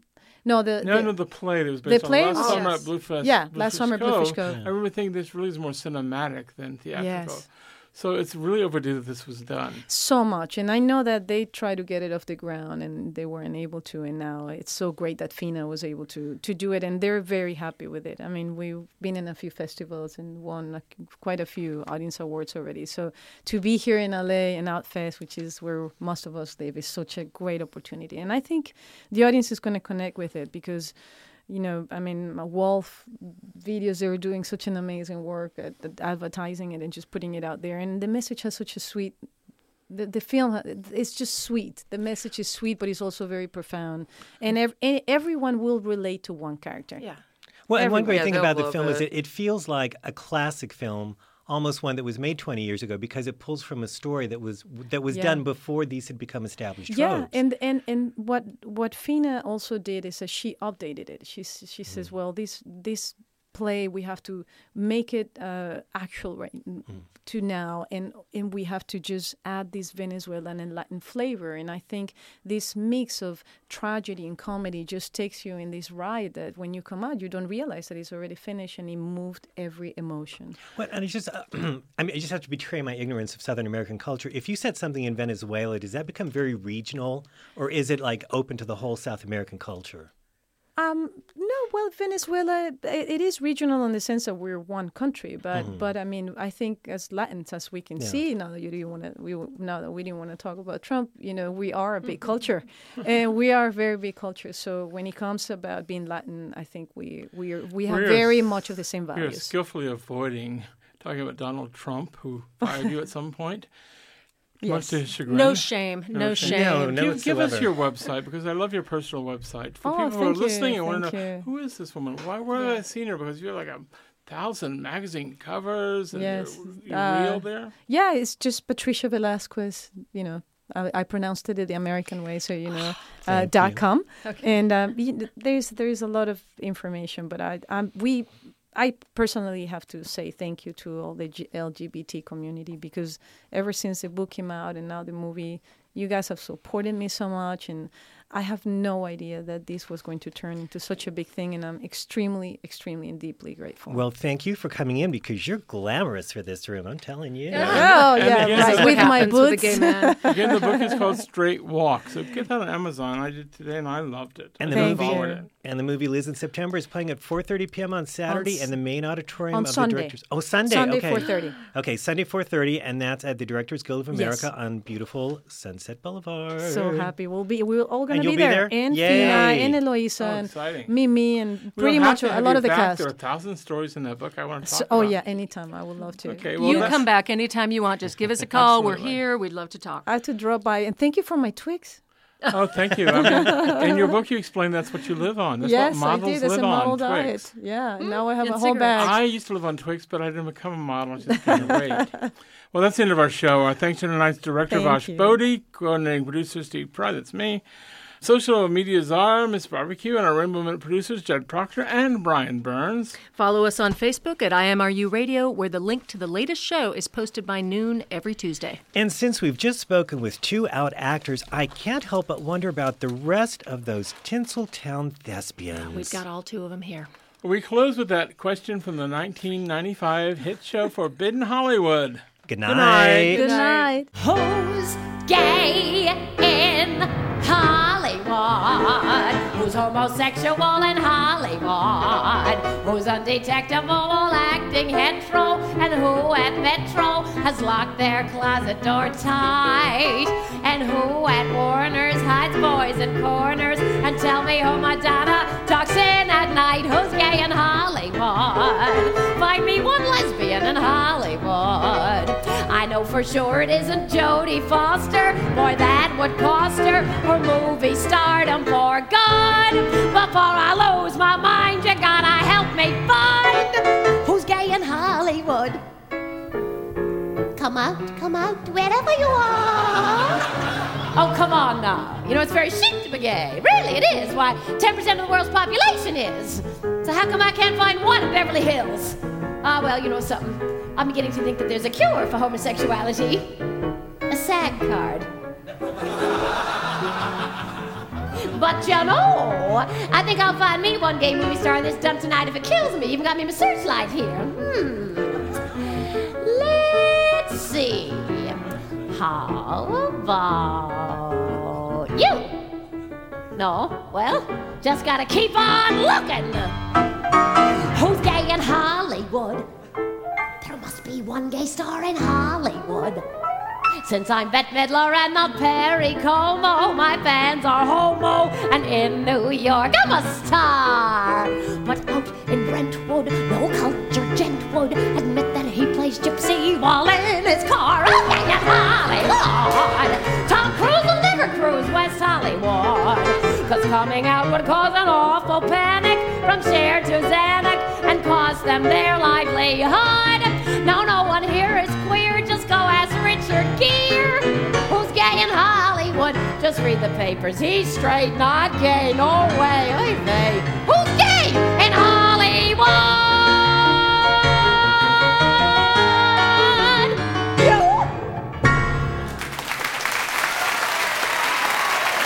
no the, No, the no, the play that was the based play on last was- summer Yes. at Bluefish. Yeah, Bluefish last summer at Bluefish Cove. Cove. I remember thinking this really is more cinematic than theatrical. Yes. So it's really overdue that this was done. so much and I know that they tried to get it off the ground and they weren't able to and now it's so great that Fina was able to to do it and they're very happy with it. I mean we've been in a few festivals and won like, quite a few audience awards already. So to be here in LA and Outfest, which is where most of us live, is such a great opportunity. And I think the audience is going to connect with it because you know, I mean, Wolfe videos, they were doing such an amazing work at, at advertising it and just putting it out there. And the message has such a sweet, the, the film, ha- it's just sweet. The message is sweet, but it's also very profound. And, ev- and everyone will relate to one character. Yeah. Well, and one great Yeah, thing about the film is it. it, it feels like a classic film, almost one that was made 20 years ago, because it pulls from a story that was that was Yeah. done before these had become established Yeah, tropes. and, and and what what Fina also did is that she updated it. She she says, mm. well, this this play we have to make it uh, actual right n- to now, and and we have to just add this Venezuelan and Latin flavor. And I think this mix of tragedy and comedy just takes you in this ride that when you come out, you don't realize that it's already finished and it moved every emotion. Well, and it's just, uh, I mean, I just have to betray my ignorance of Southern American culture. If you said something in Venezuela, does that become very regional, or is it like open to the whole South American culture? Um, no, well, Venezuela, it, it is regional in the sense that we're one country, but but I mean, I think as Latins, as we can Yeah. see now that you didn't want to, we now that we didn't want to talk about Trump, you know, we are a big culture, and we are a very big culture. So when it comes about being Latin, I think we we are, we have We're very s- much of the same You're values. skillfully avoiding talking about Donald Trump, who fired you at some point. Much Yes. to his chagrin. No shame. No shame. No, no give, give us your website because I love your personal website. For Oh, people who are thank you, listening and want to know who is this woman? Why where have I seen her? Because you have like a thousand magazine covers and Yes, you're, you're uh, real there. Yeah, it's just Patricia Velasquez. You know, I, I pronounced it the American way, so you know, uh, dot you. com. And um, there's there's a lot of information, but I um, we. I personally have to say thank you to all the G- LGBT community because ever since the book came out and now the movie, you guys have supported me so much, and I have no idea that this was going to turn into such a big thing, and I'm extremely, extremely, and deeply grateful. Well, thank you for coming in because you're glamorous for this room. I'm telling you. oh And yeah, again, right. with my happens with boots. gay man. Again, the book is called Straight Walk. So get that on Amazon. I did today and I loved it. And I the Thank movie, you. it. and the movie Liz in September is playing at 4:30 p.m. on Saturday, s- and the main auditorium on of Sunday. the directors. Oh, Sunday. Sunday, okay. 4:30. Okay, Sunday 4:30, and that's at the Directors Guild of Yes. America on beautiful Sunset Boulevard. So happy we'll be. We're all going gonna you'll be be there, there? and Yay. Fina and Eloisa Oh, and exciting. Mimi and We'll pretty much a lot of the back. cast. There are a thousand stories in that book I want to talk So- oh about. yeah, anytime I would love to. Okay, well, you that's- come back anytime you want. Just give us a call. We're here. We'd love to talk. I have to drop by and thank you for my Twix. Oh, thank you. I mean, in your book, you explain that's what you live on. That's yes, what I models did. That's live a model on. diet. Twix. Yeah, hmm, now I have a whole cigarettes. bag. I used to live on Twix, but I didn't become a model. I just gained weight. Well, that's the end of our show. Our thanks to tonight's director, Thank Vash you. Bodie, coordinating producer, Steve Pry, that's me. Social media czar, Miss Barbecue, and our Rainbow Minute producers, Jed Proctor and Brian Burns. Follow us on Facebook at IMRU Radio, where the link to the latest show is posted by noon every Tuesday. And since we've just spoken with two out actors, I can't help but wonder about the rest of those Tinseltown thespians. We've got all two of them here. We close with that question from the 1995 hit show Forbidden Hollywood. Good night. night. Good night. Who's gay in Hollywood? Who's homosexual in Hollywood? Who's undetectable acting hetero? And who at Metro has locked their closet door tight? And who at Warner's hides boys in corners? And tell me who Madonna talks in at night? Who's gay in Hollywood? Find me one lesbian in Hollywood. I know for sure it isn't Jodie Foster. Boy, that would cost out, wherever you are. Oh, come on now. You know, it's very chic to be gay. Really, it is. Why, 10% of the world's population is. So how come I can't find one in Beverly Hills? Ah, well, you know something. I'm beginning to think that there's a cure for homosexuality. A SAG card. But you know, I think I'll find me one gay movie star in this dump tonight if it kills me. Even got me my searchlight here. Hmm. See. How about you? No? Well, just gotta keep on looking. Who's gay in Hollywood? There must be one gay star in Hollywood. Since I'm Bette Midler and not Perry Como, my fans are homo, and in New York I'm a star. But out in Brentwood, no culture gent would admit that he plays gypsy while coming out would cause an awful panic from Cher to Zanuck and cost them their livelihood. No, no one here is queer. Just go ask Richard Gere, who's gay in Hollywood. Just read the papers. He's straight, not gay. No way. Hey, they. Who's gay in Hollywood?